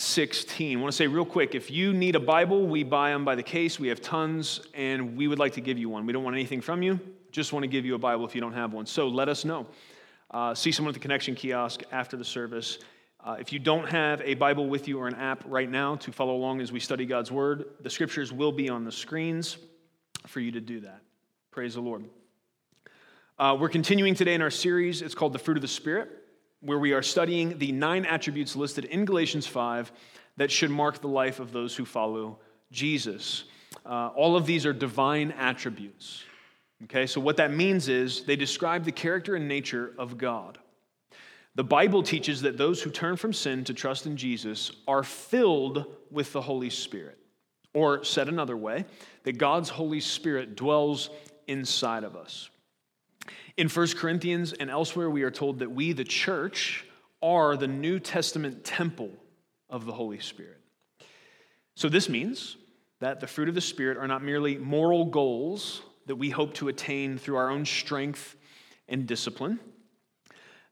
16. I want to say real quick if you need a Bible, we buy them by the case. We have tons, and we would like to give you one. We don't want anything from you, just want to give you a Bible if you don't have one. So let us know. Uh, see someone at the connection kiosk after the service. Uh, if you don't have a Bible with you or an app right now to follow along as we study God's Word, the scriptures will be on the screens for you to do that. Praise the Lord. Uh, we're continuing today in our series. It's called The Fruit of the Spirit, where we are studying the nine attributes listed in Galatians 5 that should mark the life of those who follow Jesus. Uh, all of these are divine attributes. Okay, so what that means is they describe the character and nature of God. The Bible teaches that those who turn from sin to trust in Jesus are filled with the Holy Spirit. Or, said another way, that God's Holy Spirit dwells inside of us. In 1 Corinthians and elsewhere, we are told that we, the church, are the New Testament temple of the Holy Spirit. So this means that the fruit of the Spirit are not merely moral goals that we hope to attain through our own strength and discipline.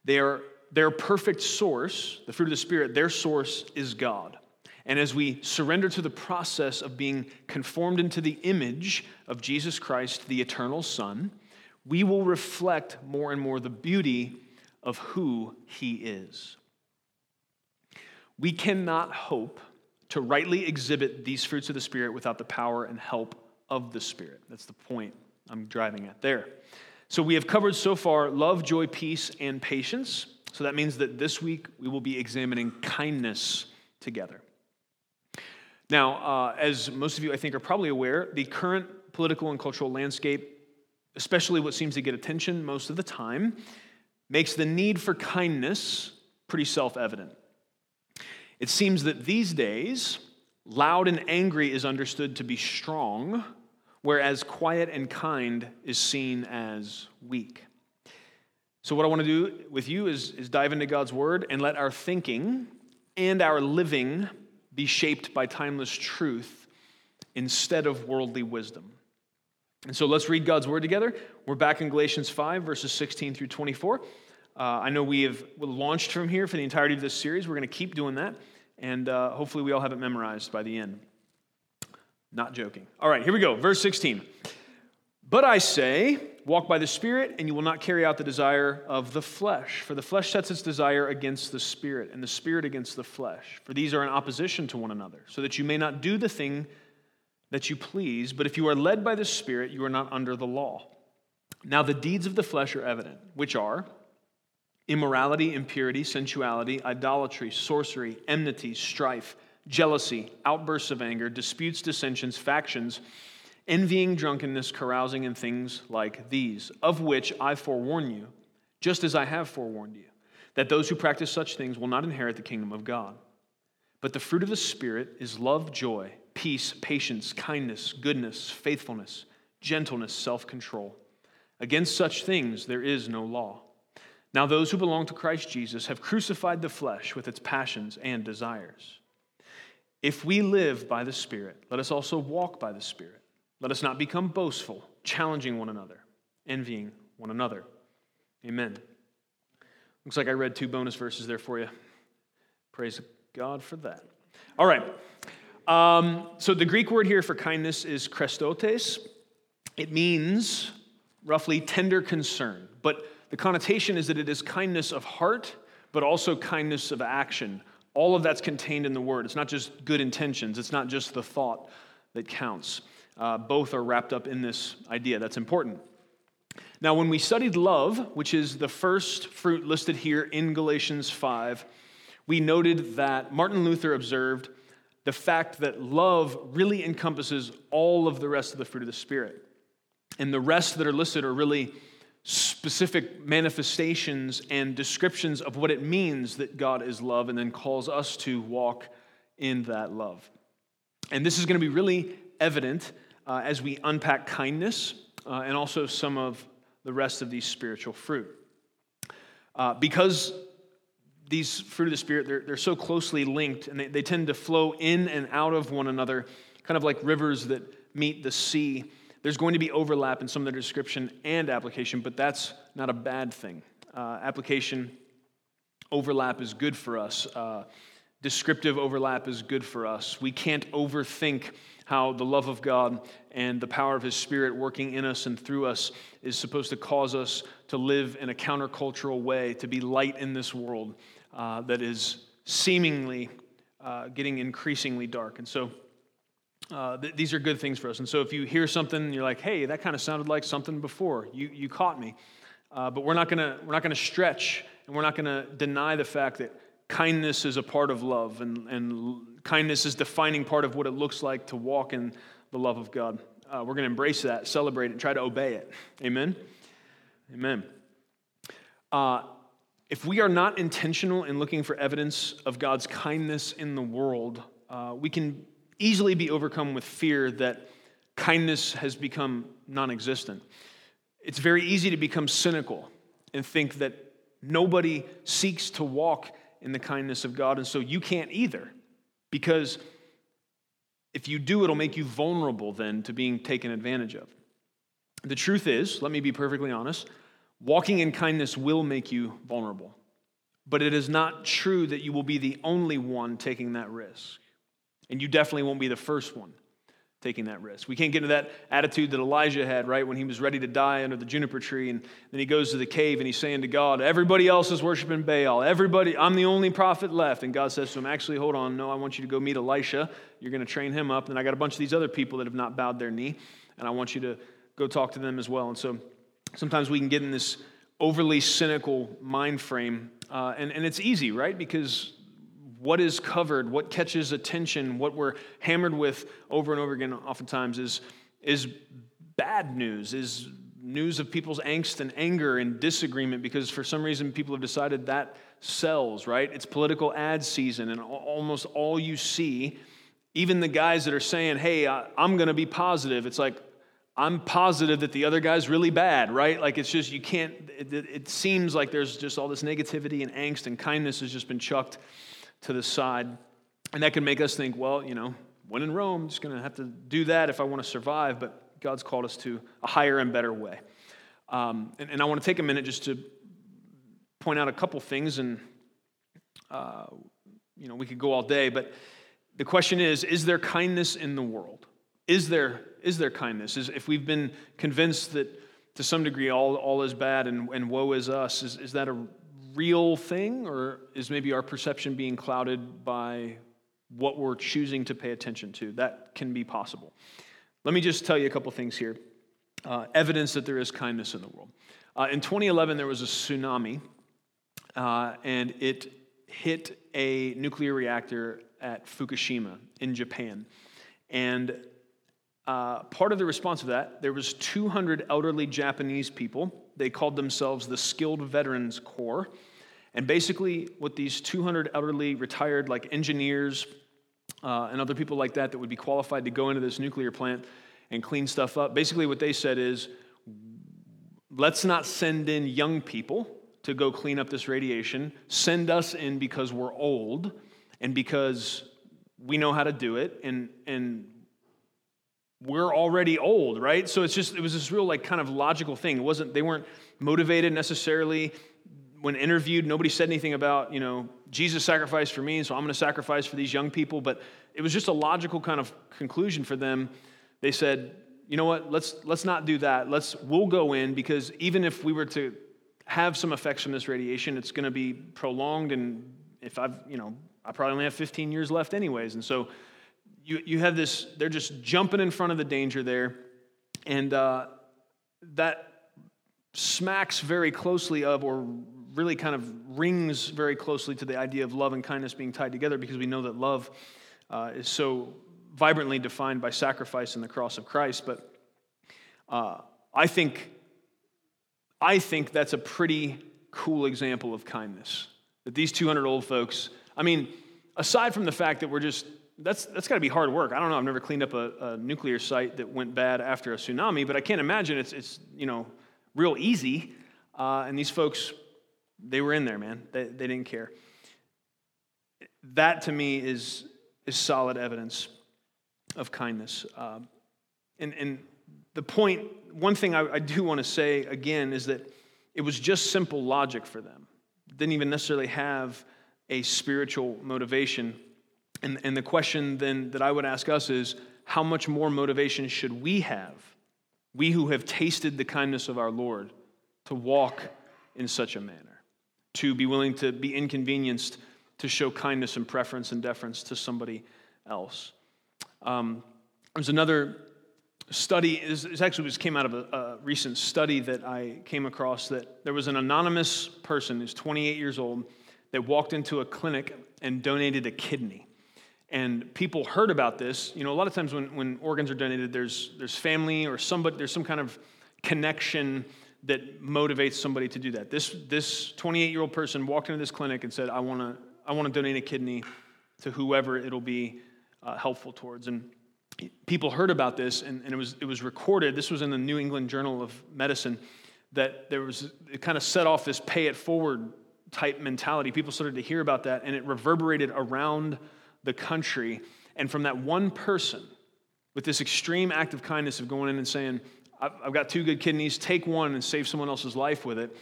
They are their perfect source, the fruit of the Spirit, their source is God. And as we surrender to the process of being conformed into the image of Jesus Christ, the eternal Son, we will reflect more and more the beauty of who He is. We cannot hope to rightly exhibit these fruits of the Spirit without the power and help of the Spirit. That's the point I'm driving at there. So we have covered so far love, joy, peace, and patience. So that means that this week we will be examining kindness together. Now, uh, as most of you I think are probably aware, the current political and cultural landscape especially what seems to get attention most of the time, makes the need for kindness pretty self evident. It seems that these days, loud and angry is understood to be strong, whereas quiet and kind is seen as weak. So, what I want to do with you is, is dive into God's word and let our thinking and our living be shaped by timeless truth instead of worldly wisdom. And so let's read God's word together. We're back in Galatians 5, verses 16 through 24. Uh, I know we have launched from here for the entirety of this series. We're going to keep doing that, and uh, hopefully, we all have it memorized by the end. Not joking. All right, here we go. Verse 16. But I say, walk by the Spirit, and you will not carry out the desire of the flesh. For the flesh sets its desire against the Spirit, and the Spirit against the flesh. For these are in opposition to one another, so that you may not do the thing that you please, but if you are led by the Spirit, you are not under the law. Now, the deeds of the flesh are evident, which are immorality, impurity, sensuality, idolatry, sorcery, enmity, strife, jealousy, outbursts of anger, disputes, dissensions, factions, envying, drunkenness, carousing, and things like these, of which I forewarn you, just as I have forewarned you, that those who practice such things will not inherit the kingdom of God. But the fruit of the Spirit is love, joy, peace, patience, kindness, goodness, faithfulness, gentleness, self control. Against such things there is no law. Now, those who belong to Christ Jesus have crucified the flesh with its passions and desires. If we live by the Spirit, let us also walk by the Spirit. Let us not become boastful, challenging one another, envying one another. Amen. Looks like I read two bonus verses there for you. Praise God for that. All right. Um, so the Greek word here for kindness is chrestotes. It means roughly tender concern, but the connotation is that it is kindness of heart, but also kindness of action. All of that's contained in the word. It's not just good intentions, it's not just the thought that counts. Uh, both are wrapped up in this idea. That's important. Now, when we studied love, which is the first fruit listed here in Galatians 5, we noted that Martin Luther observed the fact that love really encompasses all of the rest of the fruit of the Spirit. And the rest that are listed are really specific manifestations and descriptions of what it means that God is love and then calls us to walk in that love. And this is going to be really evident uh, as we unpack kindness uh, and also some of the rest of these spiritual fruit. Uh, because these fruit of the Spirit, they're, they're so closely linked and they, they tend to flow in and out of one another, kind of like rivers that meet the sea. There's going to be overlap in some of the description and application, but that's not a bad thing. Uh, application overlap is good for us. Uh, descriptive overlap is good for us. We can't overthink how the love of God and the power of His Spirit working in us and through us is supposed to cause us to live in a countercultural way, to be light in this world uh, that is seemingly uh, getting increasingly dark. And so, uh, th- these are good things for us. And so, if you hear something, and you're like, "Hey, that kind of sounded like something before." You you caught me, uh, but we're not gonna we're not gonna stretch, and we're not gonna deny the fact that kindness is a part of love, and and kindness is defining part of what it looks like to walk in the love of God. Uh, we're gonna embrace that, celebrate it, and try to obey it. Amen. Amen. Uh, if we are not intentional in looking for evidence of God's kindness in the world, uh, we can easily be overcome with fear that kindness has become non existent. It's very easy to become cynical and think that nobody seeks to walk in the kindness of God, and so you can't either. Because if you do, it'll make you vulnerable then to being taken advantage of. The truth is, let me be perfectly honest, walking in kindness will make you vulnerable. But it is not true that you will be the only one taking that risk. And you definitely won't be the first one taking that risk. We can't get into that attitude that Elijah had, right, when he was ready to die under the juniper tree. And then he goes to the cave and he's saying to God, Everybody else is worshiping Baal. Everybody, I'm the only prophet left. And God says to him, Actually, hold on. No, I want you to go meet Elisha. You're going to train him up. And I got a bunch of these other people that have not bowed their knee. And I want you to go talk to them as well. And so sometimes we can get in this overly cynical mind frame. Uh, and, and it's easy, right? Because what is covered, what catches attention, what we're hammered with over and over again, oftentimes, is, is bad news, is news of people's angst and anger and disagreement because for some reason people have decided that sells, right? It's political ad season, and almost all you see, even the guys that are saying, hey, I'm going to be positive, it's like, I'm positive that the other guy's really bad, right? Like it's just, you can't, it, it seems like there's just all this negativity and angst and kindness has just been chucked to the side. And that can make us think, well, you know, when in Rome, I'm just going to have to do that if I want to survive. But God's called us to a higher and better way. Um, and, and, I want to take a minute just to point out a couple things. And, uh, you know, we could go all day. But the question is is there kindness in the world? Is there, is there kindness? Is, if we've been convinced that to some degree all, all is bad and, and woe is us, is, is that a real thing, or is maybe our perception being clouded by what we're choosing to pay attention to? That can be possible. Let me just tell you a couple things here. Uh, evidence that there is kindness in the world. Uh, in 2011, there was a tsunami, uh, and it hit a nuclear reactor at Fukushima in Japan. And uh, part of the response to that, there was 200 elderly Japanese people. They called themselves the Skilled Veterans Corps. And basically, what these 200 elderly retired, like engineers uh, and other people like that, that would be qualified to go into this nuclear plant and clean stuff up, basically, what they said is let's not send in young people to go clean up this radiation. Send us in because we're old and because we know how to do it. And, and we're already old, right? So it's just, it was this real, like, kind of logical thing. It wasn't, they weren't motivated necessarily. When interviewed, nobody said anything about, you know, Jesus sacrificed for me, so I'm going to sacrifice for these young people. But it was just a logical kind of conclusion for them. They said, you know what, let's, let's not do that. Let's, we'll go in because even if we were to have some effects from this radiation, it's going to be prolonged. And if I've, you know, I probably only have 15 years left anyways. And so you, you have this, they're just jumping in front of the danger there. And uh, that smacks very closely of, or really kind of rings very closely to the idea of love and kindness being tied together because we know that love uh, is so vibrantly defined by sacrifice and the cross of Christ. But uh, I think I think that's a pretty cool example of kindness. That these 200 old folks, I mean, aside from the fact that we're just that's, that's got to be hard work. I don't know. I've never cleaned up a, a, nuclear site that went bad after a tsunami, but I can't imagine it's, it's you know, real easy. Uh, and these folks, they were in there, man. They, they didn't care. That to me is, is solid evidence of kindness. Uh, and, and the point, one thing I, I do want to say again is that it was just simple logic for them. Didn't even necessarily have a spiritual motivation. And, and the question then that I would ask us is how much more motivation should we have, we who have tasted the kindness of our Lord, to walk in such a manner, to be willing to be inconvenienced to show kindness and preference and deference to somebody else? Um, there's another study, this actually just came out of a, a, recent study that I came across that there was an anonymous person who's 28 years old that walked into a clinic and donated a kidney. And people heard about this. You know, a lot of times when, when organs are donated, there's, there's family or somebody, there's some kind of connection that motivates somebody to do that. This, this 28 year old person walked into this clinic and said, I want to I wanna donate a kidney to whoever it'll be uh, helpful towards. And people heard about this, and, and, it, was, it was recorded. This was in the New England Journal of Medicine, that there was, it kind of set off this pay it forward type mentality. People started to hear about that, and it reverberated around the country. And from that one person, with this extreme act of kindness of going in and saying, I've got two good kidneys, take one and save someone else's life with it.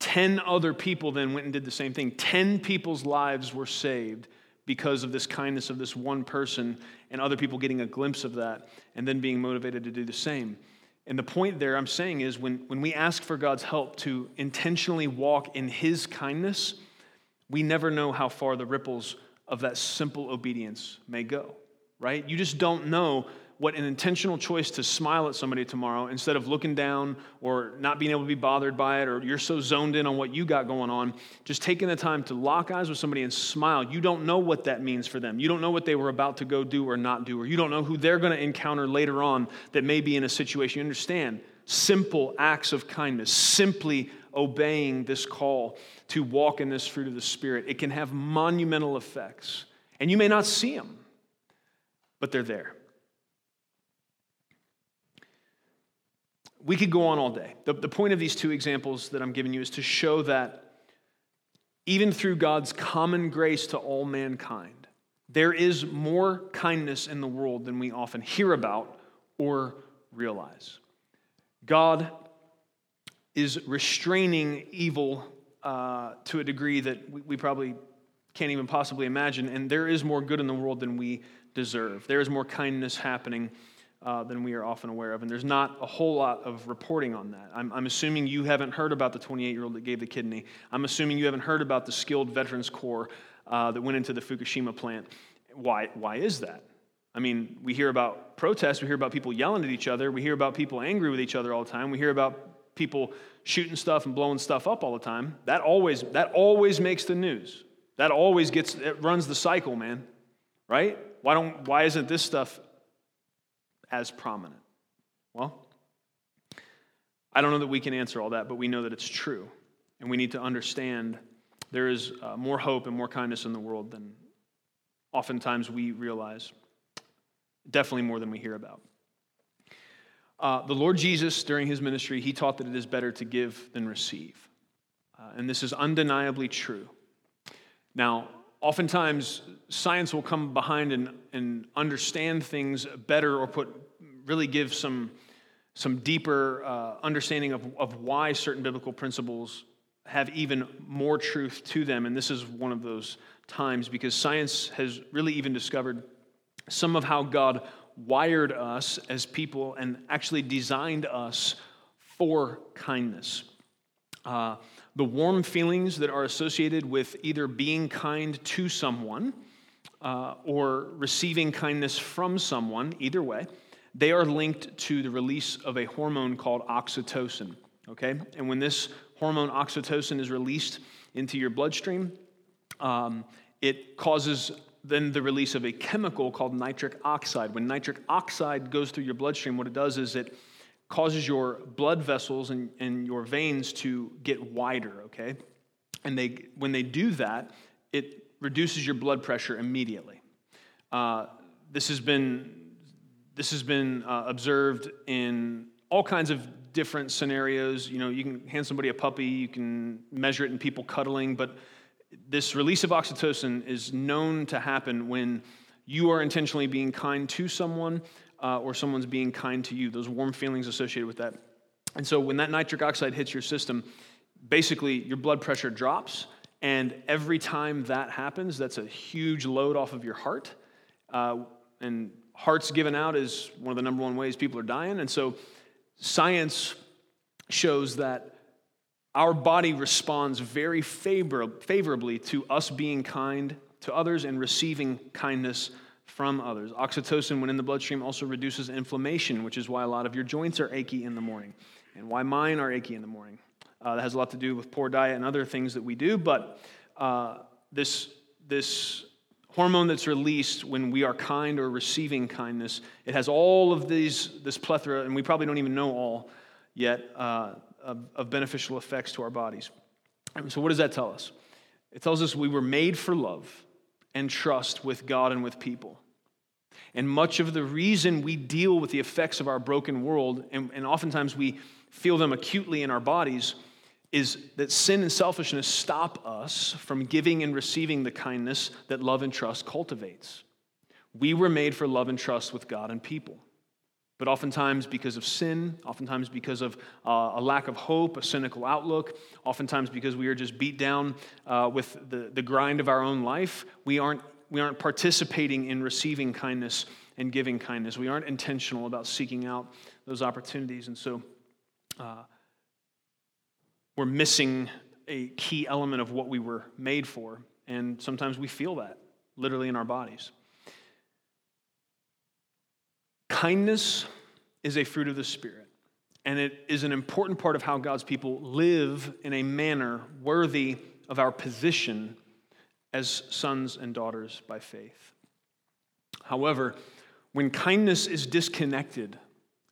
10 other people then went and did the same thing. 10 people's lives were saved because of this kindness of this one person and other people getting a glimpse of that and then being motivated to do the same. And the point there I'm saying is when, when we ask for God's help to intentionally walk in His kindness, we never know how far the ripples of that simple obedience may go, right? You just don't know what an intentional choice to smile at somebody tomorrow instead of looking down or not being able to be bothered by it or you're so zoned in on what you got going on, just taking the time to lock eyes with somebody and smile. You don't know what that means for them. You don't know what they were about to go do or not do, or you don't know who they're going to encounter later on that may be in a situation. You understand? Simple acts of kindness, simply obeying this call to walk in this fruit of the Spirit, it can have monumental effects. And you may not see them, but they're there. we could go on all day. The, the point of these two examples that I'm giving you is to show that even through God's common grace to all mankind, there is more kindness in the world than we often hear about or realize. God is restraining evil uh, to a degree that we, we probably can't even possibly imagine, and there is more good in the world than we deserve. There is more kindness happening uh, than we are often aware of. And there's not a whole lot of reporting on that. I'm, I'm assuming you haven't heard about the 28 year old that gave the kidney. I'm assuming you haven't heard about the skilled Veterans Corps uh, that went into the Fukushima plant. Why, why is that? I mean, we hear about protests, we hear about people yelling at each other, we hear about people angry with each other all the time, we hear about people shooting stuff and blowing stuff up all the time. That always, that always makes the news. That always gets, it runs the cycle, man. Right? Why, don't, why isn't this stuff as prominent? Well, I don't know that we can answer all that, but we know that it's true. And we need to understand there is uh, more hope and more kindness in the world than oftentimes we realize. Definitely more than we hear about. Uh, the Lord Jesus, during his ministry, he taught that it is better to give than receive. Uh, and this is undeniably true. Now, oftentimes science will come behind and, and understand things better or put really give some, some deeper uh, understanding of, of why certain biblical principles have even more truth to them. And this is one of those times because science has really even discovered some of how God wired us as people and actually designed us for kindness. Uh, the warm feelings that are associated with either being kind to someone uh, or receiving kindness from someone, either way, they are linked to the release of a hormone called oxytocin. Okay? And when this hormone oxytocin is released into your bloodstream, um, it causes then the release of a chemical called nitric oxide. When nitric oxide goes through your bloodstream, what it does is it causes your blood vessels and, and your veins to get wider, okay? And they, when they do that, it reduces your blood pressure immediately. Uh, this has been, this has been uh, observed in all kinds of different scenarios. You know, you can hand somebody a puppy, you can measure it in people cuddling, but this release of oxytocin is known to happen when you are intentionally being kind to someone uh, or someone's being kind to you, those warm feelings associated with that. And so when that nitric oxide hits your system, basically your blood pressure drops. And every time that happens, that's a huge load off of your heart. Uh, and hearts given out is one of the number one ways people are dying. And so science shows that our body responds very favor- favorably to us being kind to others and receiving kindness from others. Oxytocin, when in the bloodstream, also reduces inflammation, which is why a lot of your joints are achy in the morning and why mine are achy in the morning. Uh, that has a lot to do with poor diet and other things that we do, but uh, this, this hormone that's released when we are kind or receiving kindness, it has all of these, this plethora, and we probably don't even know all yet, uh, of, of beneficial effects to our bodies. So, what does that tell us? It tells us we were made for love and trust with God and with people. And much of the reason we deal with the effects of our broken world, and, and oftentimes we feel them acutely in our bodies, is that sin and selfishness stop us from giving and receiving the kindness that love and trust cultivates. We were made for love and trust with God and people. But oftentimes, because of sin, oftentimes because of uh, a lack of hope, a cynical outlook, oftentimes because we are just beat down uh, with the, the grind of our own life, we aren't, we aren't participating in receiving kindness and giving kindness. We aren't intentional about seeking out those opportunities. And so uh, we're missing a key element of what we were made for. And sometimes we feel that literally in our bodies. Kindness is a fruit of the Spirit, and it is an important part of how God's people live in a manner worthy of our position as sons and daughters by faith. However, when kindness is disconnected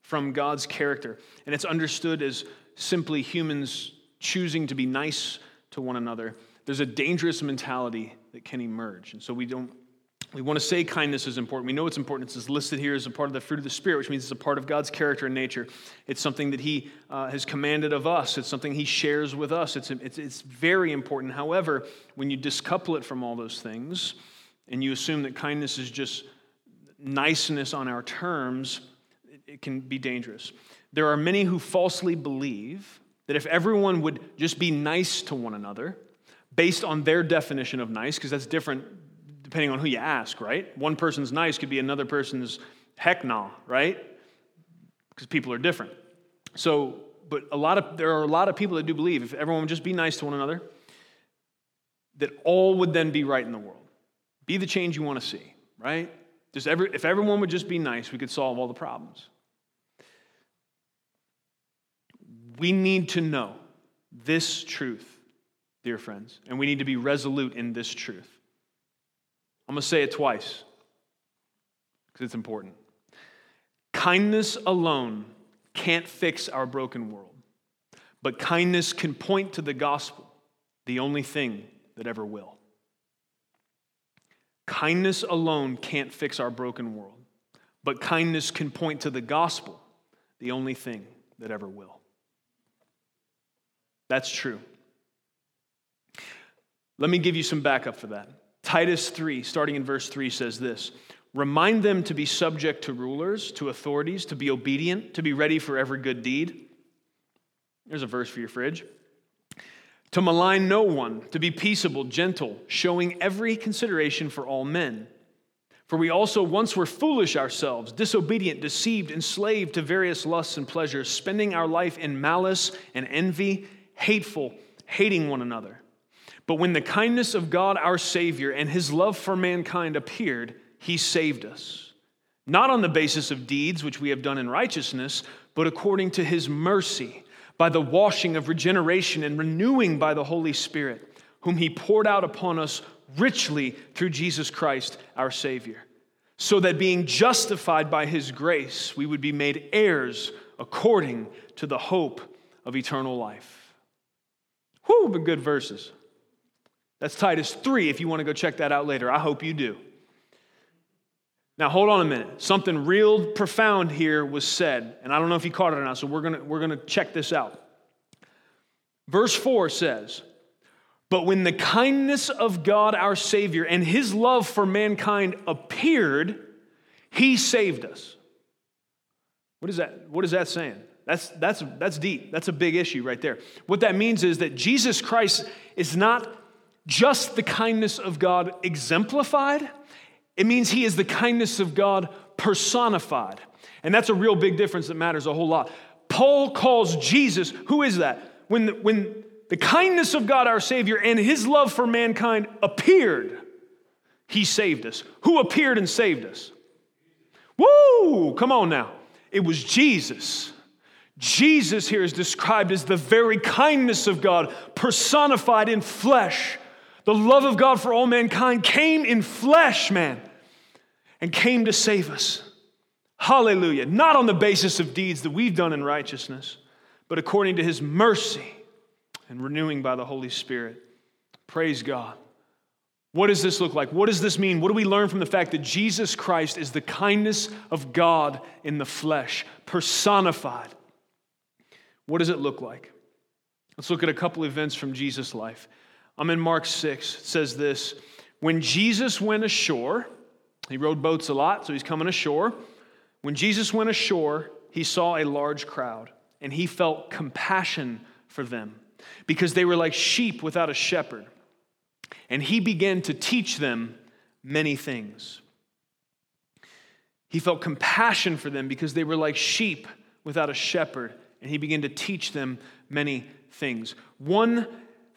from God's character and it's understood as simply humans choosing to be nice to one another, there's a dangerous mentality that can emerge. And so we don't we want to say kindness is important. We know it's important. It's listed here as a part of the fruit of the Spirit, which means it's a part of God's character and nature. It's something that He uh, has commanded of us, it's something He shares with us. It's, it's, it's very important. However, when you discouple it from all those things and you assume that kindness is just niceness on our terms, it, it can be dangerous. There are many who falsely believe that if everyone would just be nice to one another, based on their definition of nice, because that's different depending on who you ask, right? One person's nice could be another person's heck no, right? Because people are different. So, but a lot of there are a lot of people that do believe if everyone would just be nice to one another, that all would then be right in the world. Be the change you want to see, right? Just every, if everyone would just be nice, we could solve all the problems. We need to know this truth, dear friends, and we need to be resolute in this truth. I'm going to say it twice because it's important. Kindness alone can't fix our broken world, but kindness can point to the gospel, the only thing that ever will. Kindness alone can't fix our broken world, but kindness can point to the gospel, the only thing that ever will. That's true. Let me give you some backup for that. Titus 3, starting in verse 3, says this Remind them to be subject to rulers, to authorities, to be obedient, to be ready for every good deed. There's a verse for your fridge. To malign no one, to be peaceable, gentle, showing every consideration for all men. For we also once were foolish ourselves, disobedient, deceived, enslaved to various lusts and pleasures, spending our life in malice and envy, hateful, hating one another. But when the kindness of God our Savior and his love for mankind appeared, he saved us. Not on the basis of deeds which we have done in righteousness, but according to his mercy, by the washing of regeneration and renewing by the Holy Spirit, whom he poured out upon us richly through Jesus Christ our Savior, so that being justified by his grace, we would be made heirs according to the hope of eternal life. Whew, but good verses. That's Titus 3 if you want to go check that out later. I hope you do. Now, hold on a minute. Something real profound here was said, and I don't know if you caught it or not, so we're going to we're going to check this out. Verse 4 says, But when the kindness of God our Savior and his love for mankind appeared, he saved us. What is that? What is that saying? That's, that's, that's deep. That's a big issue right there. What that means is that Jesus Christ is not just the kindness of God exemplified, it means he is the kindness of God personified. And that's a real big difference that matters a whole lot. Paul calls Jesus, who is that? When the, when the kindness of God our Savior and his love for mankind appeared, he saved us. Who appeared and saved us? Woo! Come on now. It was Jesus. Jesus here is described as the very kindness of God personified in flesh. The love of God for all mankind came in flesh, man, and came to save us. Hallelujah. Not on the basis of deeds that we've done in righteousness, but according to his mercy and renewing by the Holy Spirit. Praise God. What does this look like? What does this mean? What do we learn from the fact that Jesus Christ is the kindness of God in the flesh, personified? What does it look like? Let's look at a couple events from Jesus' life. I'm in Mark 6. It says this When Jesus went ashore, he rode boats a lot, so he's coming ashore. When Jesus went ashore, he saw a large crowd, and he felt compassion for them because they were like sheep without a shepherd. And he began to teach them many things. He felt compassion for them because they were like sheep without a shepherd, and he began to teach them many things. One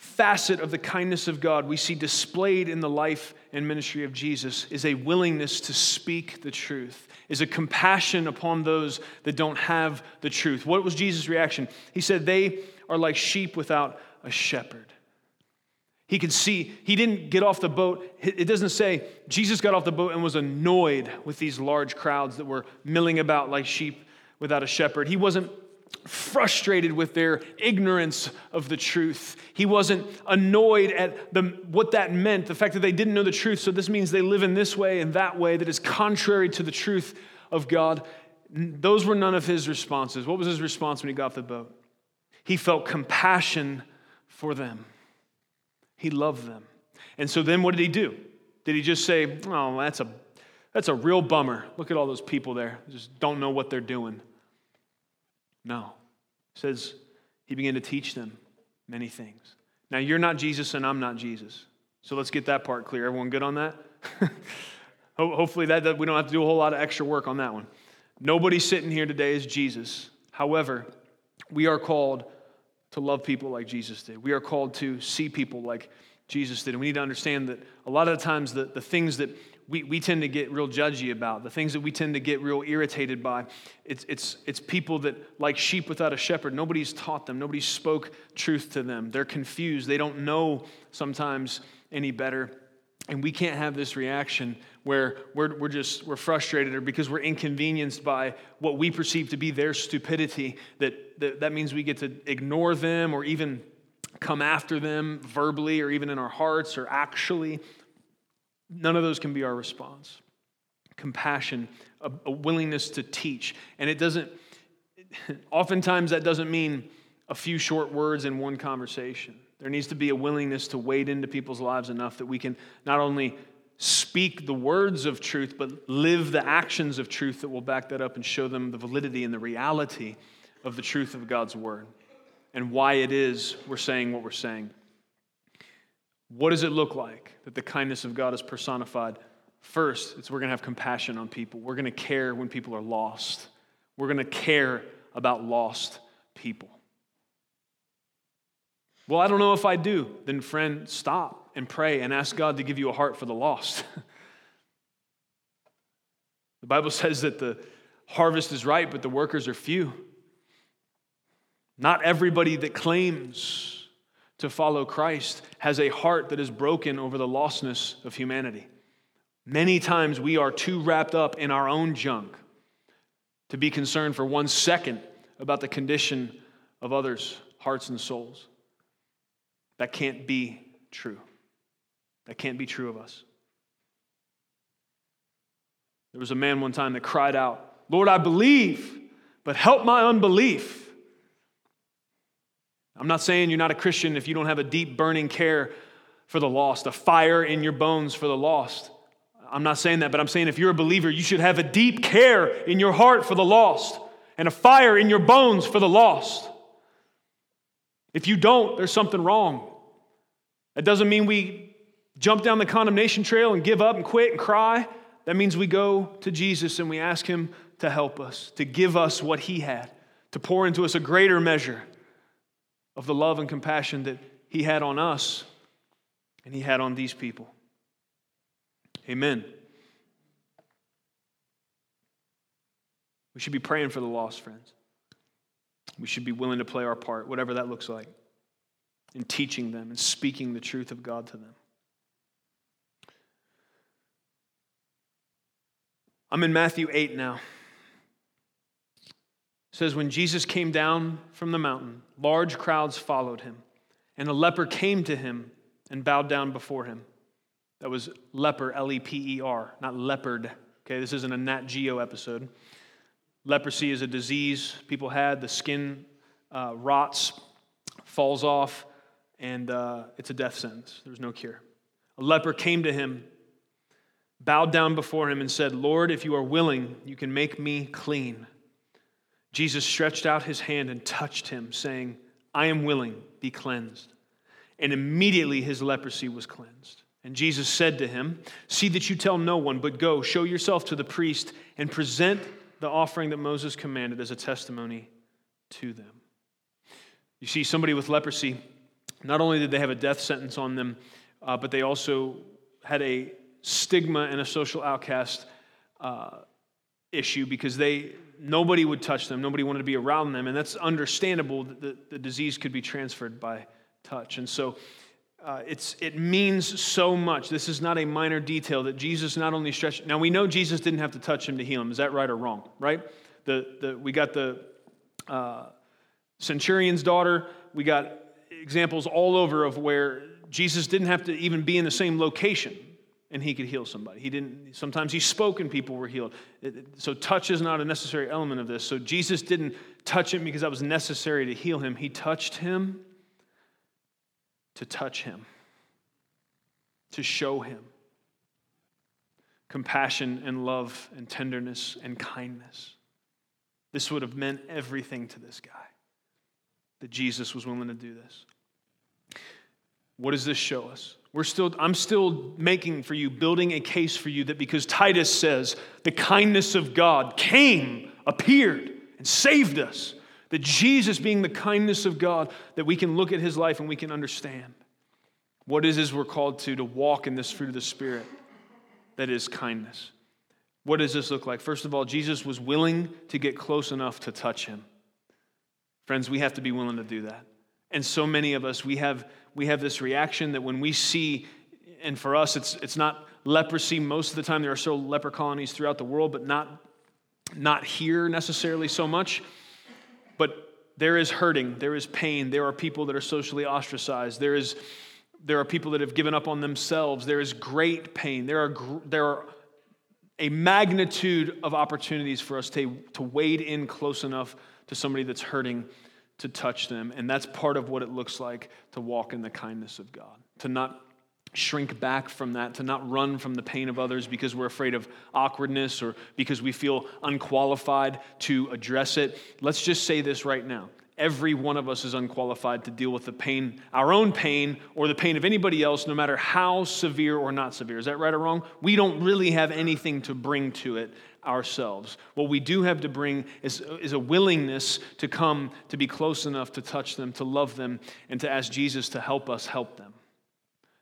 facet of the kindness of God we see displayed in the life and ministry of Jesus is a willingness to speak the truth, is a compassion upon those that don't have the truth. What was Jesus' reaction? He said, They are like sheep without a shepherd. He could see, he didn't get off the boat. It doesn't say Jesus got off the boat and was annoyed with these large crowds that were milling about like sheep without a shepherd. He wasn't frustrated with their ignorance of the truth. He wasn't annoyed at the, what that meant, the fact that they didn't know the truth. So this means they live in this way and that way that is contrary to the truth of God. Those were none of his responses. What was his response when he got the boat? He felt compassion for them, he loved them. And so then what did he do? Did he just say, Oh, that's a, that's a real bummer. Look at all those people there, just don't know what they're doing. No. It says he began to teach them many things. Now, you're not Jesus and I'm not Jesus. So let's get that part clear. Everyone good on that? Hopefully, that, that we don't have to do a whole lot of extra work on that one. Nobody sitting here today is Jesus. However, we are called to love people like Jesus did. We are called to see people like Jesus did. And we need to understand that a lot of the times the, the things that we, we tend to get real judgy about, the things that we tend to get real irritated by. It's, it's, it's people that, like sheep without a shepherd, nobody's taught them, nobody spoke truth to them. They're confused, they don't know sometimes any better. And we can't have this reaction where we're, we're just we're frustrated or because we're inconvenienced by what we perceive to be their stupidity, that, that, that means we get to ignore them or even come after them verbally or even in our hearts or actually. None of those can be our response. Compassion, a, a willingness to teach. And it doesn't, oftentimes, that doesn't mean a few short words in one conversation. There needs to be a willingness to wade into people's lives enough that we can not only speak the words of truth, but live the actions of truth that will back that up and show them the validity and the reality of the truth of God's word and why it is we're saying what we're saying. What does it look like that the kindness of God is personified? First, it's we're going to have compassion on people. We're going to care when people are lost. We're going to care about lost people. Well, I don't know if I do. Then, friend, stop and pray and ask God to give you a heart for the lost. the Bible says that the harvest is ripe, but the workers are few. Not everybody that claims to follow Christ has a heart that is broken over the lostness of humanity. Many times we are too wrapped up in our own junk to be concerned for one second about the condition of others' hearts and souls. That can't be true. That can't be true of us. There was a man one time that cried out, Lord, I believe, but help my unbelief. I'm not saying you're not a Christian if you don't have a deep burning care for the lost, a fire in your bones for the lost. I'm not saying that, but I'm saying if you're a believer, you should have a deep care in your heart for the lost and a fire in your bones for the lost. If you don't, there's something wrong. That doesn't mean we jump down the condemnation trail and give up and quit and cry. That means we go to Jesus and we ask Him to help us, to give us what He had, to pour into us a greater measure of the love and compassion that He had on us and He had on these people. Amen. We should be praying for the lost, friends. We should be willing to play our part, whatever that looks like, in teaching them and speaking the truth of God to them. I'm in Matthew 8 now. Says, When Jesus came down from the mountain, large crowds followed him, and a leper came to him and bowed down before him. That was leper, L E P E R, not leopard. Okay, this isn't a Nat Geo episode. Leprosy is a disease people had. The skin uh, rots, falls off, and uh, it's a death sentence. There's no cure. A leper came to him, bowed down before him, and said, Lord, if you are willing, you can make me clean. Jesus stretched out his hand and touched him, saying, I am willing, be cleansed. And immediately his leprosy was cleansed. And Jesus said to him, See that you tell no one, but go, show yourself to the priest, and present the offering that Moses commanded as a testimony to them. You see, somebody with leprosy, not only did they have a death sentence on them, uh, but they also had a stigma and a social outcast uh, issue because they nobody would touch them nobody wanted to be around them and that's understandable that the, the disease could be transferred by touch and so uh, it's, it means so much. This is not a minor detail that Jesus not only stretched. Now, we know Jesus didn't have to touch him to heal him. Is that right or wrong? Right? The, the, we got the uh, centurion's daughter. We got examples all over of where Jesus didn't have to even be in the same location and he could heal somebody. He didn't. Sometimes he spoke and people were healed. So touch is not a necessary element of this. So Jesus didn't touch him because that was necessary to heal him. He touched him to touch him, to show him compassion and love and tenderness and kindness. This would have meant everything to this guy that Jesus was willing to do this. What does this show us? We're still, I'm still making for you, building a case for you that because Titus says the kindness of God came, appeared, and saved us, that Jesus, being the kindness of God, that we can look at his life and we can understand. What is is we're called to to walk in this fruit of the Spirit that is kindness. What does this look like? First of all, Jesus was willing to get close enough to touch him. Friends, we have to be willing to do that. And so many of us, we have, we have this reaction that when we see, and for us, it's, it's not leprosy. Most of the time, there are still leper colonies throughout the world, but not, not here necessarily so much. But there is hurting, there is pain, there are people that are socially ostracized, there is, there are people that have given up on themselves, there is great pain, there are, there are a magnitude of opportunities for us to, to wade in close enough to somebody that's hurting to touch them. And that's part of what it looks like to walk in the kindness of God, to not shrink back from that, to not run from the pain of others because we're afraid of awkwardness or because we feel unqualified to address it. Let's just say this right now. Every one of us is unqualified to deal with the pain, our own pain, or the pain of anybody else, no matter how severe or not severe. Is that right or wrong? We don't really have anything to bring to it ourselves. What we do have to bring is, is a willingness to come, to be close enough to touch them, to love them, and to ask Jesus to help us help them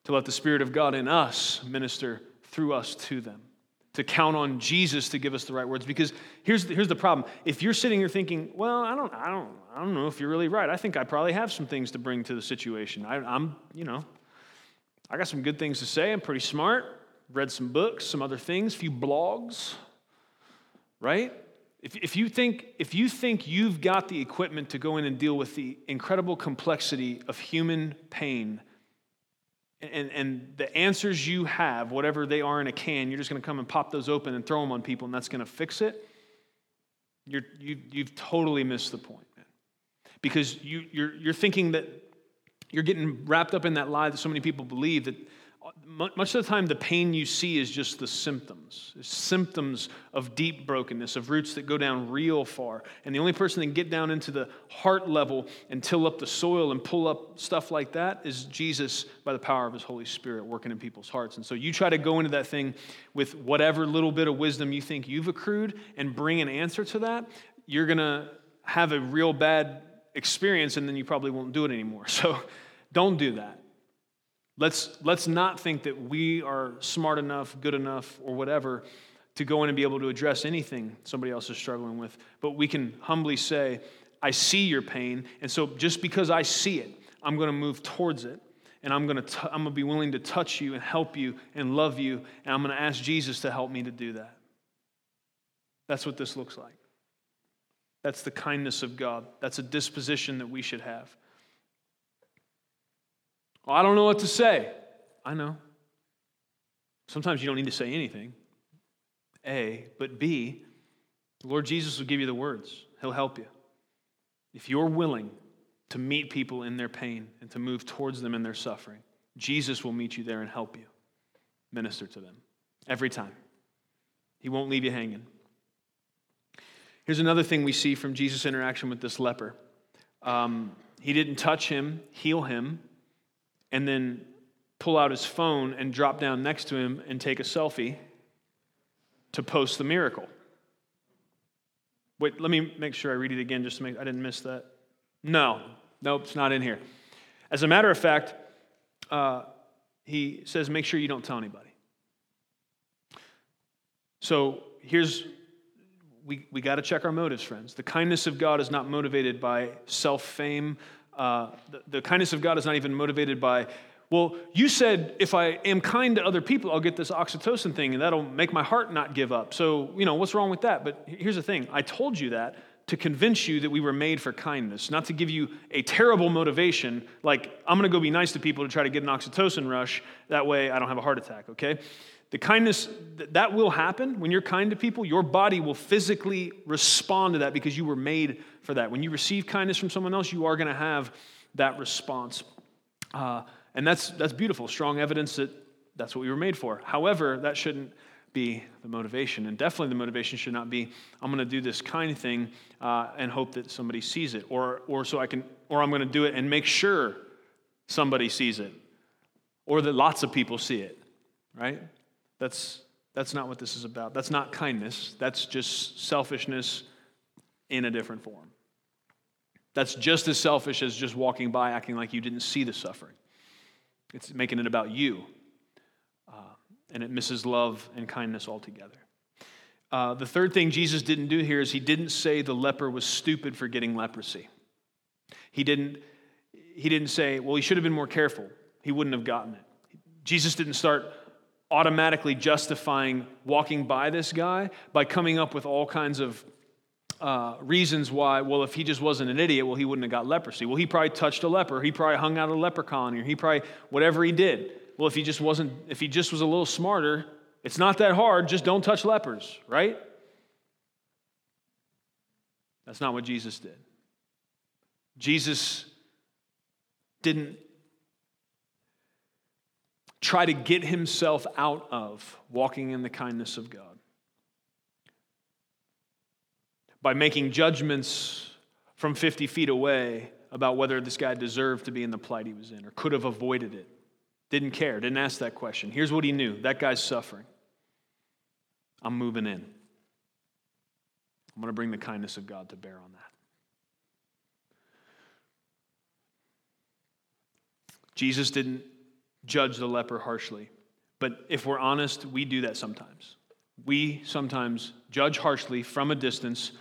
to let the Spirit of God in us minister through us to them, to count on Jesus to give us the right words. Because here's the, here's the problem: if you're sitting here thinking, "Well, I don't, I don't, I don't know if you're really right. I think I probably have some things to bring to the situation. I, I'm, you know, I got some good things to say. I'm pretty smart. Read some books, some other things, a few blogs, right?" If, if, you think, if you think you've got the equipment to go in and deal with the incredible complexity of human pain and, and the answers you have, whatever they are in a can, you're just going to come and pop those open and throw them on people, and that's going to fix it, you're, you, you've totally missed the point, man. Because you, you're, you're thinking that you're getting wrapped up in that lie that so many people believe that much of the time, the pain you see is just the symptoms. It's symptoms of deep brokenness, of roots that go down real far. And the only person that can get down into the heart level and till up the soil and pull up stuff like that is Jesus by the power of his Holy Spirit working in people's hearts. And so you try to go into that thing with whatever little bit of wisdom you think you've accrued and bring an answer to that, you're going to have a real bad experience and then you probably won't do it anymore. So don't do that. Let's, let's not think that we are smart enough, good enough, or whatever to go in and be able to address anything somebody else is struggling with. But we can humbly say, I see your pain, and so just because I see it, I'm going to move towards it. And I'm going to, I'm going to be willing to touch you and help you and love you. And I'm going to ask Jesus to help me to do that. That's what this looks like. That's the kindness of God. That's a disposition that we should have. Well, I don't know what to say. I know. Sometimes you don't need to say anything. A, but B, the Lord Jesus will give you the words. He'll help you. If you're willing to meet people in their pain and to move towards them in their suffering, Jesus will meet you there and help you minister to them every time. He won't leave you hanging. Here's another thing we see from Jesus' interaction with this leper. Um, he didn't touch him, heal him, and then pull out his phone and drop down next to him and take a selfie to post the miracle. Wait, let me make sure I read it again just to make I didn't miss that. No, nope, it's not in here. As a matter of fact, uh, he says, make sure you don't tell anybody. So here's we, we got to check our motives, friends. The kindness of God is not motivated by self fame, uh, the, the kindness of God is not even motivated by, well, you said if I am kind to other people, I'll get this oxytocin thing and that'll make my heart not give up. So, you know, what's wrong with that? But here's the thing I told you that to convince you that we were made for kindness, not to give you a terrible motivation, like, I'm gonna go be nice to people to try to get an oxytocin rush. That way I don't have a heart attack, okay? The kindness, that will happen. When you're kind to people, your body will physically respond to that because you were made for that. When you receive kindness from someone else, you are going to have that response. Uh, and that's, that's beautiful, strong evidence that that's what we were made for. However, that shouldn't be the motivation. And definitely the motivation should not be, I'm going to do this kind thing uh, and hope that somebody sees it. Or, or so I can, or I'm going to do it and make sure somebody sees it. Or that lots of people see it, right? That's, that's not what this is about. That's not kindness. That's just selfishness in a different form. That's just as selfish as just walking by acting like you didn't see the suffering. It's making it about you. Uh, and it misses love and kindness altogether. Uh, the third thing Jesus didn't do here is he didn't say the leper was stupid for getting leprosy. He didn't, he didn't say, well, he should have been more careful. He wouldn't have gotten it. Jesus didn't start automatically justifying walking by this guy by coming up with all kinds of uh, reasons why, well, if he just wasn't an idiot, well, he wouldn't have got leprosy. Well, he probably touched a leper. He probably hung out a leper colony, or he probably, whatever he did. Well, if he just wasn't, if he just was a little smarter, it's not that hard. Just don't touch lepers, right? That's not what Jesus did. Jesus didn't try to get himself out of walking in the kindness of God. By making judgments from 50 feet away about whether this guy deserved to be in the plight he was in or could have avoided it. Didn't care, didn't ask that question. Here's what he knew that guy's suffering. I'm moving in. I'm going to bring the kindness of God to bear on that. Jesus didn't judge the leper harshly. But if we're honest, we do that sometimes. We sometimes judge harshly from a distance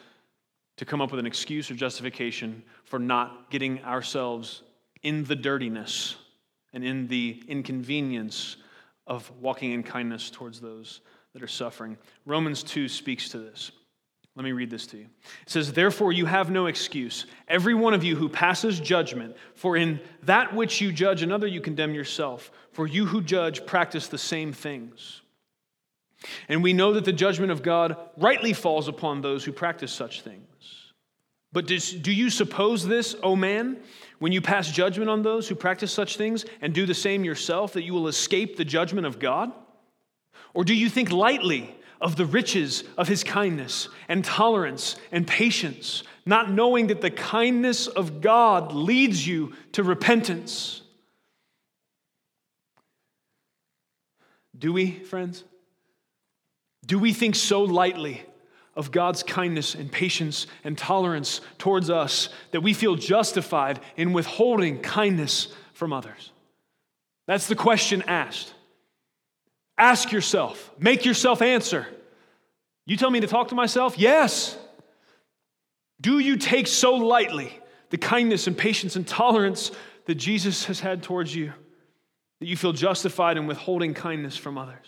to come up with an excuse or justification for not getting ourselves in the dirtiness and in the inconvenience of walking in kindness towards those that are suffering. Romans 2 speaks to this. Let me read this to you. It says, Therefore, you have no excuse, every one of you who passes judgment, for in that which you judge another, you condemn yourself. For you who judge practice the same things. And we know that the judgment of God rightly falls upon those who practice such things. But do you suppose this, O man, when you pass judgment on those who practice such things and do the same yourself, that you will escape the judgment of God? Or do you think lightly of the riches of his kindness and tolerance and patience, not knowing that the kindness of God leads you to repentance? Do we, friends? Do we think so lightly of God's kindness and patience and tolerance towards us that we feel justified in withholding kindness from others? That's the question asked. Ask yourself, make yourself answer. You tell me to talk to myself? Yes. Do you take so lightly the kindness and patience and tolerance that Jesus has had towards you that you feel justified in withholding kindness from others?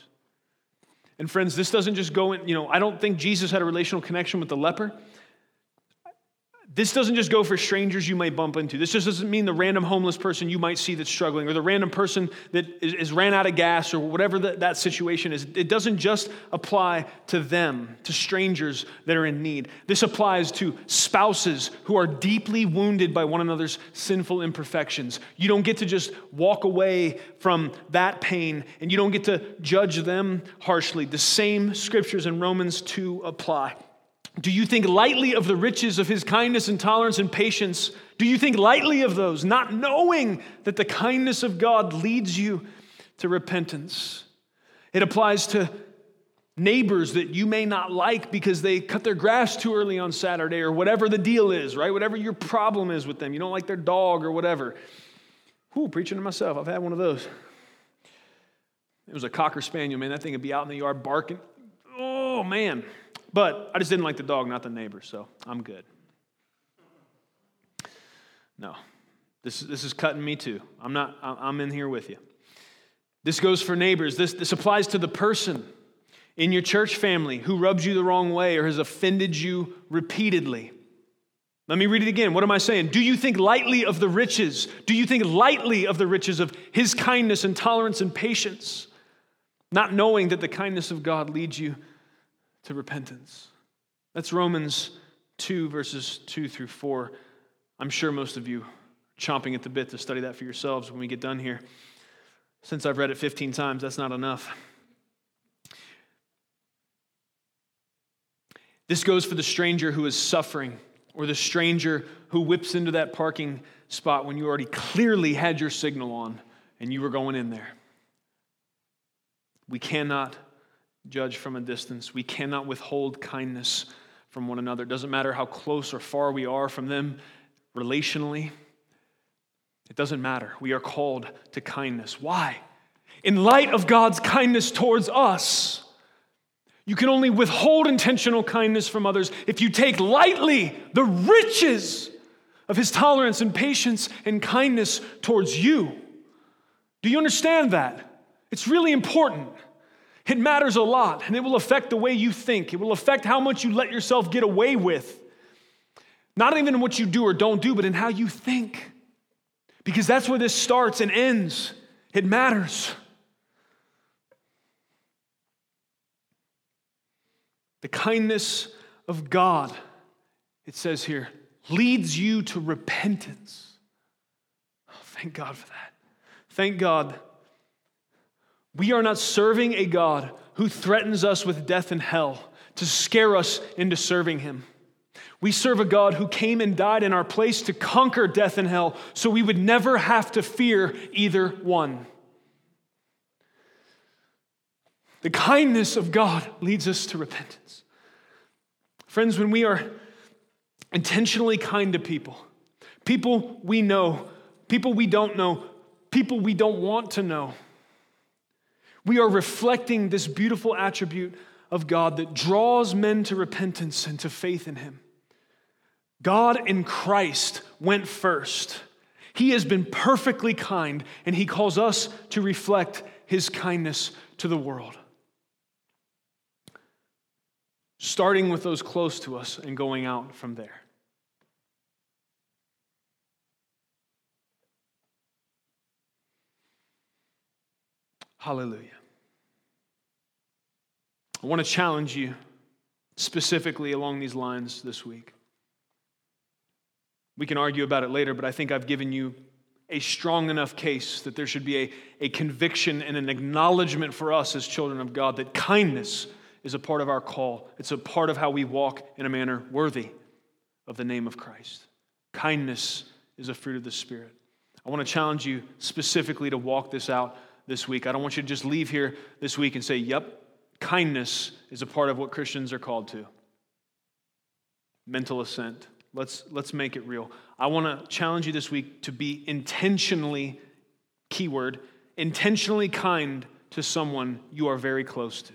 And friends, this doesn't just go in, you know, I don't think Jesus had a relational connection with the leper. This doesn't just go for strangers you might bump into. This just doesn't mean the random homeless person you might see that's struggling or the random person that is, is ran out of gas or whatever the, that situation is. It doesn't just apply to them, to strangers that are in need. This applies to spouses who are deeply wounded by one another's sinful imperfections. You don't get to just walk away from that pain and you don't get to judge them harshly. The same scriptures in Romans 2 apply. Do you think lightly of the riches of his kindness and tolerance and patience? Do you think lightly of those, not knowing that the kindness of God leads you to repentance? It applies to neighbors that you may not like because they cut their grass too early on Saturday or whatever the deal is, right? Whatever your problem is with them. You don't like their dog or whatever. Who preaching to myself. I've had one of those. It was a cocker spaniel, man. That thing would be out in the yard barking. Oh, man. But I just didn't like the dog, not the neighbor, so I'm good. No, this, this is cutting me too. I'm not, I'm in here with you. This goes for neighbors. This, this applies to the person in your church family who rubs you the wrong way or has offended you repeatedly. Let me read it again. What am I saying? Do you think lightly of the riches? Do you think lightly of the riches of his kindness and tolerance and patience, not knowing that the kindness of God leads you to repentance. That's Romans 2, verses 2 through 4. I'm sure most of you are chomping at the bit to study that for yourselves when we get done here. Since I've read it 15 times, that's not enough. This goes for the stranger who is suffering, or the stranger who whips into that parking spot when you already clearly had your signal on and you were going in there. We cannot judge from a distance. We cannot withhold kindness from one another. It doesn't matter how close or far we are from them relationally. It doesn't matter. We are called to kindness. Why? In light of God's kindness towards us, you can only withhold intentional kindness from others if you take lightly the riches of his tolerance and patience and kindness towards you. Do you understand that? It's really important. It matters a lot, and it will affect the way you think. It will affect how much you let yourself get away with. Not even what you do or don't do, but in how you think. Because that's where this starts and ends. It matters. The kindness of God, it says here, leads you to repentance. Oh, thank God for that. Thank God we are not serving a God who threatens us with death and hell to scare us into serving him. We serve a God who came and died in our place to conquer death and hell so we would never have to fear either one. The kindness of God leads us to repentance. Friends, when we are intentionally kind to people, people we know, people we don't know, people we don't want to know, we are reflecting this beautiful attribute of God that draws men to repentance and to faith in Him. God in Christ went first. He has been perfectly kind, and He calls us to reflect His kindness to the world. starting with those close to us and going out from there. Hallelujah. I want to challenge you specifically along these lines this week. We can argue about it later, but I think I've given you a strong enough case that there should be a, a conviction and an acknowledgement for us as children of God that kindness is a part of our call. It's a part of how we walk in a manner worthy of the name of Christ. Kindness is a fruit of the Spirit. I want to challenge you specifically to walk this out this week. I don't want you to just leave here this week and say, Yep, kindness is a part of what Christians are called to. Mental assent. Let's, let's make it real. I want to challenge you this week to be intentionally, keyword, intentionally kind to someone you are very close to.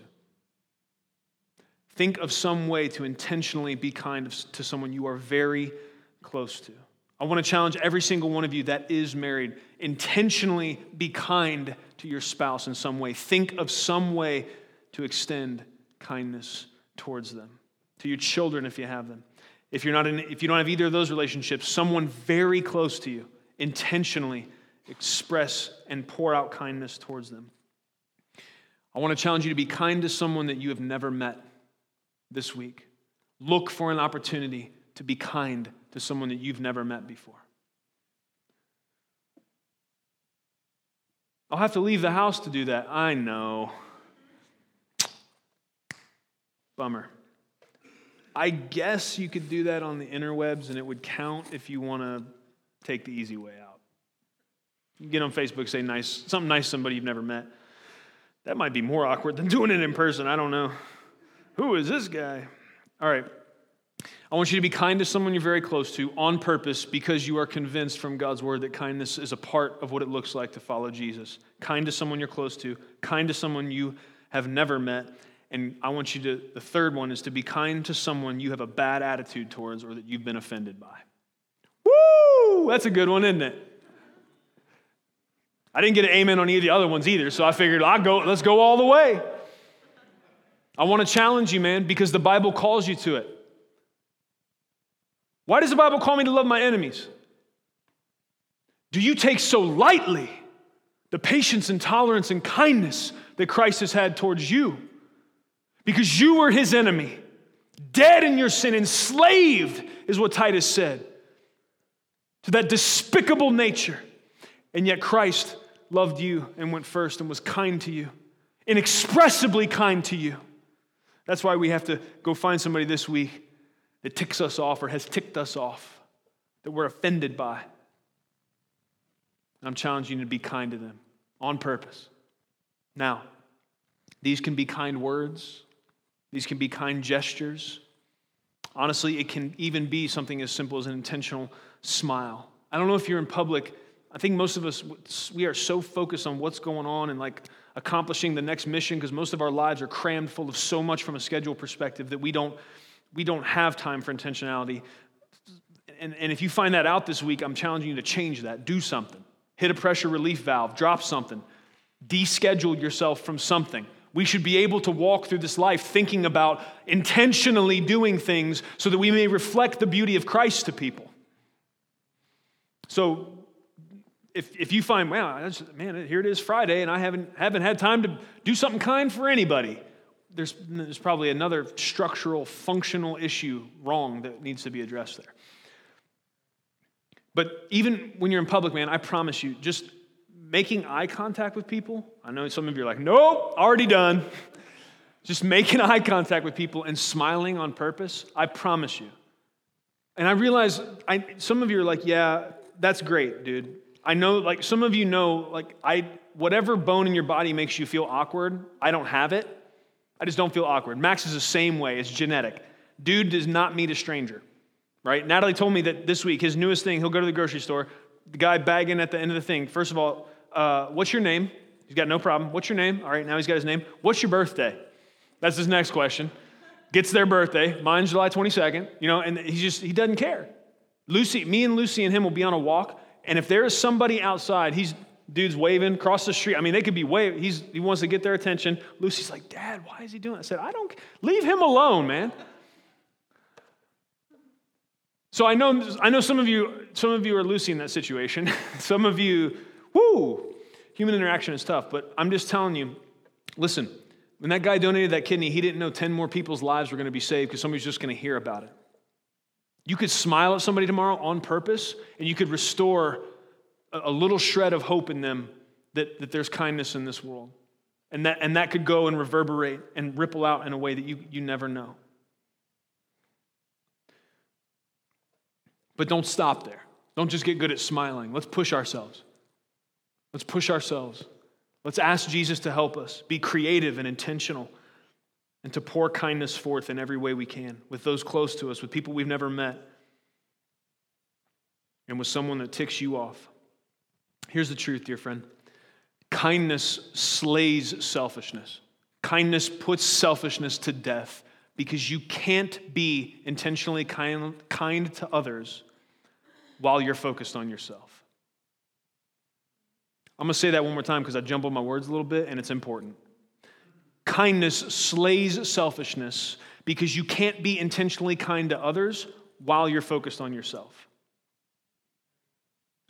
Think of some way to intentionally be kind to someone you are very close to. I want to challenge every single one of you that is married. Intentionally be kind to your spouse in some way. Think of some way to extend kindness towards them. To your children, if you have them. If, you're not in, if you don't have either of those relationships, someone very close to you, intentionally express and pour out kindness towards them. I want to challenge you to be kind to someone that you have never met this week. Look for an opportunity to be kind to someone that you've never met before. I'll have to leave the house to do that. I know. Bummer. I guess you could do that on the interwebs and it would count if you want to take the easy way out. Get on Facebook, say nice, something nice somebody you've never met. That might be more awkward than doing it in person. I don't know. Who is this guy? All right. I want you to be kind to someone you're very close to on purpose because you are convinced from God's word that kindness is a part of what it looks like to follow Jesus. Kind to someone you're close to, kind to someone you have never met. And I want you to, the third one is to be kind to someone you have a bad attitude towards or that you've been offended by. Woo! That's a good one, isn't it? I didn't get an amen on any of the other ones either, so I figured I'll go, let's go all the way. I want to challenge you, man, because the Bible calls you to it. Why does the Bible call me to love my enemies? Do you take so lightly the patience and tolerance and kindness that Christ has had towards you? Because you were his enemy, dead in your sin, enslaved, is what Titus said, to that despicable nature. And yet Christ loved you and went first and was kind to you, inexpressibly kind to you. That's why we have to go find somebody this week that ticks us off or has ticked us off, that we're offended by. I'm challenging you to be kind to them on purpose. Now, these can be kind words, these can be kind gestures. Honestly, it can even be something as simple as an intentional smile. I don't know if you're in public. I think most of us, we are so focused on what's going on and like accomplishing the next mission because most of our lives are crammed full of so much from a schedule perspective that we don't we don't have time for intentionality. And, and if you find that out this week, I'm challenging you to change that. Do something. Hit a pressure relief valve, drop something, deschedule yourself from something. We should be able to walk through this life thinking about intentionally doing things so that we may reflect the beauty of Christ to people. So, if, if you find, wow, man, here it is Friday, and I haven't, haven't had time to do something kind for anybody, there's, there's probably another structural, functional issue wrong that needs to be addressed there. But even when you're in public, man, I promise you, just making eye contact with people, I know some of you are like, nope, already done. just making eye contact with people and smiling on purpose, I promise you. And I realize I, some of you are like, yeah, that's great, dude. I know, like, some of you know, like, I, whatever bone in your body makes you feel awkward, I don't have it. I just don't feel awkward. Max is the same way, it's genetic. Dude does not meet a stranger, right? Natalie told me that this week, his newest thing, he'll go to the grocery store, the guy bagging at the end of the thing. First of all, uh, what's your name? He's got no problem. What's your name? All right, now he's got his name. What's your birthday? That's his next question. Gets their birthday. Mine's July 22nd, you know, and he just, he doesn't care. Lucy, me and Lucy and him will be on a walk, and if there is somebody outside, he's dude's waving across the street. I mean, they could be waving. He's, he wants to get their attention. Lucy's like, Dad, why is he doing it? I said, I don't, leave him alone, man. So I know, I know some of you, some of you are Lucy in that situation. some of you, whoo, human interaction is tough. But I'm just telling you, listen, when that guy donated that kidney, he didn't know 10 more people's lives were going to be saved because somebody's just going to hear about it. You could smile at somebody tomorrow on purpose, and you could restore a little shred of hope in them that, that there's kindness in this world. And that, and that could go and reverberate and ripple out in a way that you, you never know. But don't stop there. Don't just get good at smiling. Let's push ourselves. Let's push ourselves. Let's ask Jesus to help us be creative and intentional and to pour kindness forth in every way we can with those close to us, with people we've never met, and with someone that ticks you off. Here's the truth, dear friend kindness slays selfishness. Kindness puts selfishness to death because you can't be intentionally kind, kind to others while you're focused on yourself. I'm going to say that one more time because I jumbled my words a little bit and it's important. Kindness slays selfishness because you can't be intentionally kind to others while you're focused on yourself.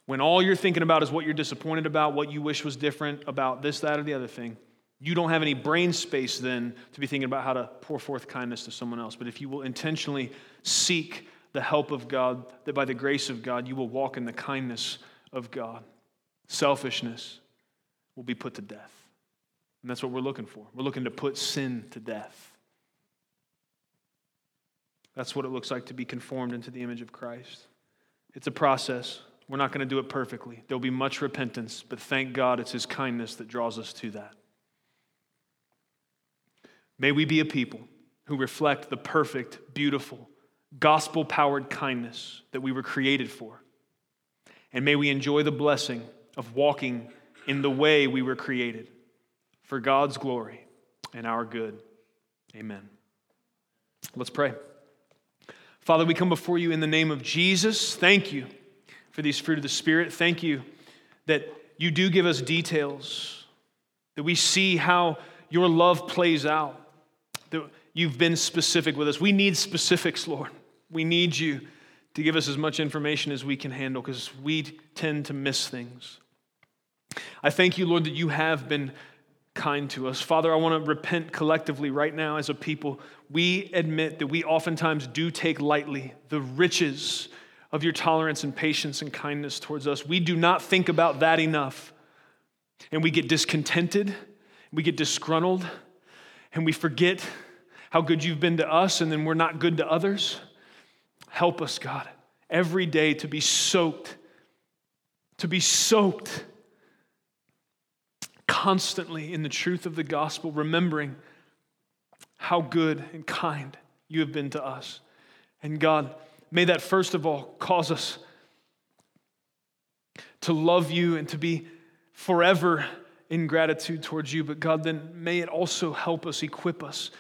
When all you're thinking about is what you're disappointed about, what you wish was different about this, that, or the other thing, you don't have any brain space then to be thinking about how to pour forth kindness to someone else. But if you will intentionally seek the help of God, that by the grace of God, you will walk in the kindness of God. Selfishness will be put to death. And that's what we're looking for. We're looking to put sin to death. That's what it looks like to be conformed into the image of Christ. It's a process. We're not going to do it perfectly. There'll be much repentance, but thank God it's His kindness that draws us to that. May we be a people who reflect the perfect, beautiful, gospel powered kindness that we were created for. And may we enjoy the blessing of walking in the way we were created for God's glory and our good. Amen. Let's pray. Father, we come before you in the name of Jesus. Thank you for these fruit of the Spirit. Thank you that you do give us details, that we see how your love plays out, that you've been specific with us. We need specifics, Lord. We need you to give us as much information as we can handle because we tend to miss things. I thank you, Lord, that you have been kind to us. Father, I want to repent collectively right now as a people. We admit that we oftentimes do take lightly the riches of your tolerance and patience and kindness towards us. We do not think about that enough. And we get discontented, we get disgruntled, and we forget how good you've been to us, and then we're not good to others. Help us, God, every day to be soaked, to be soaked constantly in the truth of the gospel, remembering how good and kind you have been to us. And God, may that first of all cause us to love you and to be forever in gratitude towards you. But God, then may it also help us, equip us,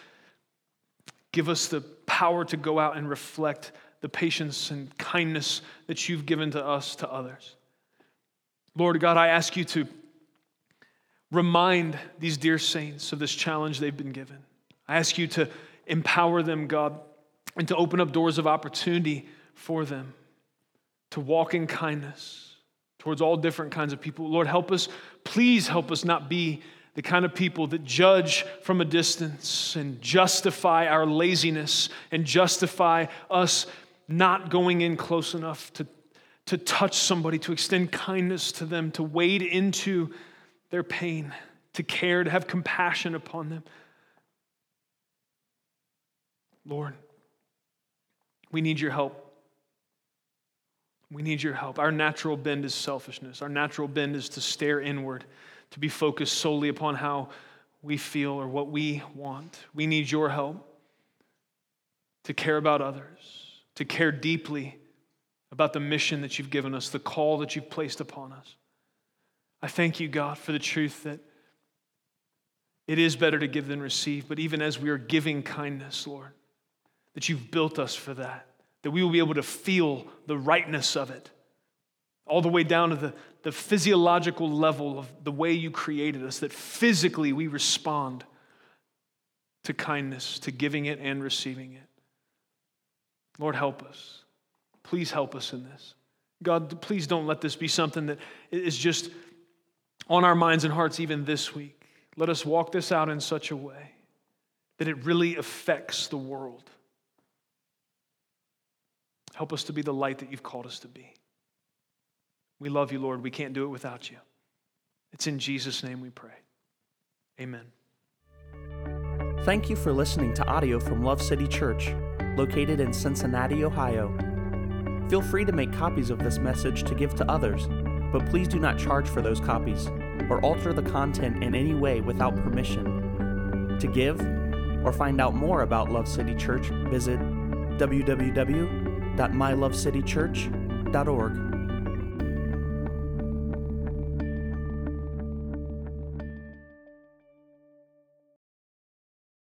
give us the power to go out and reflect the patience and kindness that you've given to us to others. Lord God, I ask you to remind these dear saints of this challenge they've been given. I ask you to empower them, God, and to open up doors of opportunity for them to walk in kindness towards all different kinds of people. Lord, help us, please help us not be the kind of people that judge from a distance and justify our laziness and justify us not going in close enough to, to touch somebody, to extend kindness to them, to wade into their pain, to care, to have compassion upon them. Lord, we need your help. We need your help. Our natural bend is selfishness. Our natural bend is to stare inward, to be focused solely upon how we feel or what we want. We need your help to care about others to care deeply about the mission that you've given us, the call that you've placed upon us. I thank you, God, for the truth that it is better to give than receive, but even as we are giving kindness, Lord, that you've built us for that, that we will be able to feel the rightness of it all the way down to the, the physiological level of the way you created us, that physically we respond to kindness, to giving it and receiving it. Lord, help us. Please help us in this. God, please don't let this be something that is just on our minds and hearts even this week. Let us walk this out in such a way that it really affects the world. Help us to be the light that you've called us to be. We love you, Lord. We can't do it without you. It's in Jesus' name we pray. Amen. Thank you for listening to audio from Love City Church, located in Cincinnati, Ohio. Feel free to make copies of this message to give to others, but please do not charge for those copies or alter the content in any way without permission. To give or find out more about Love City Church, visit www.mylovecitychurch.org.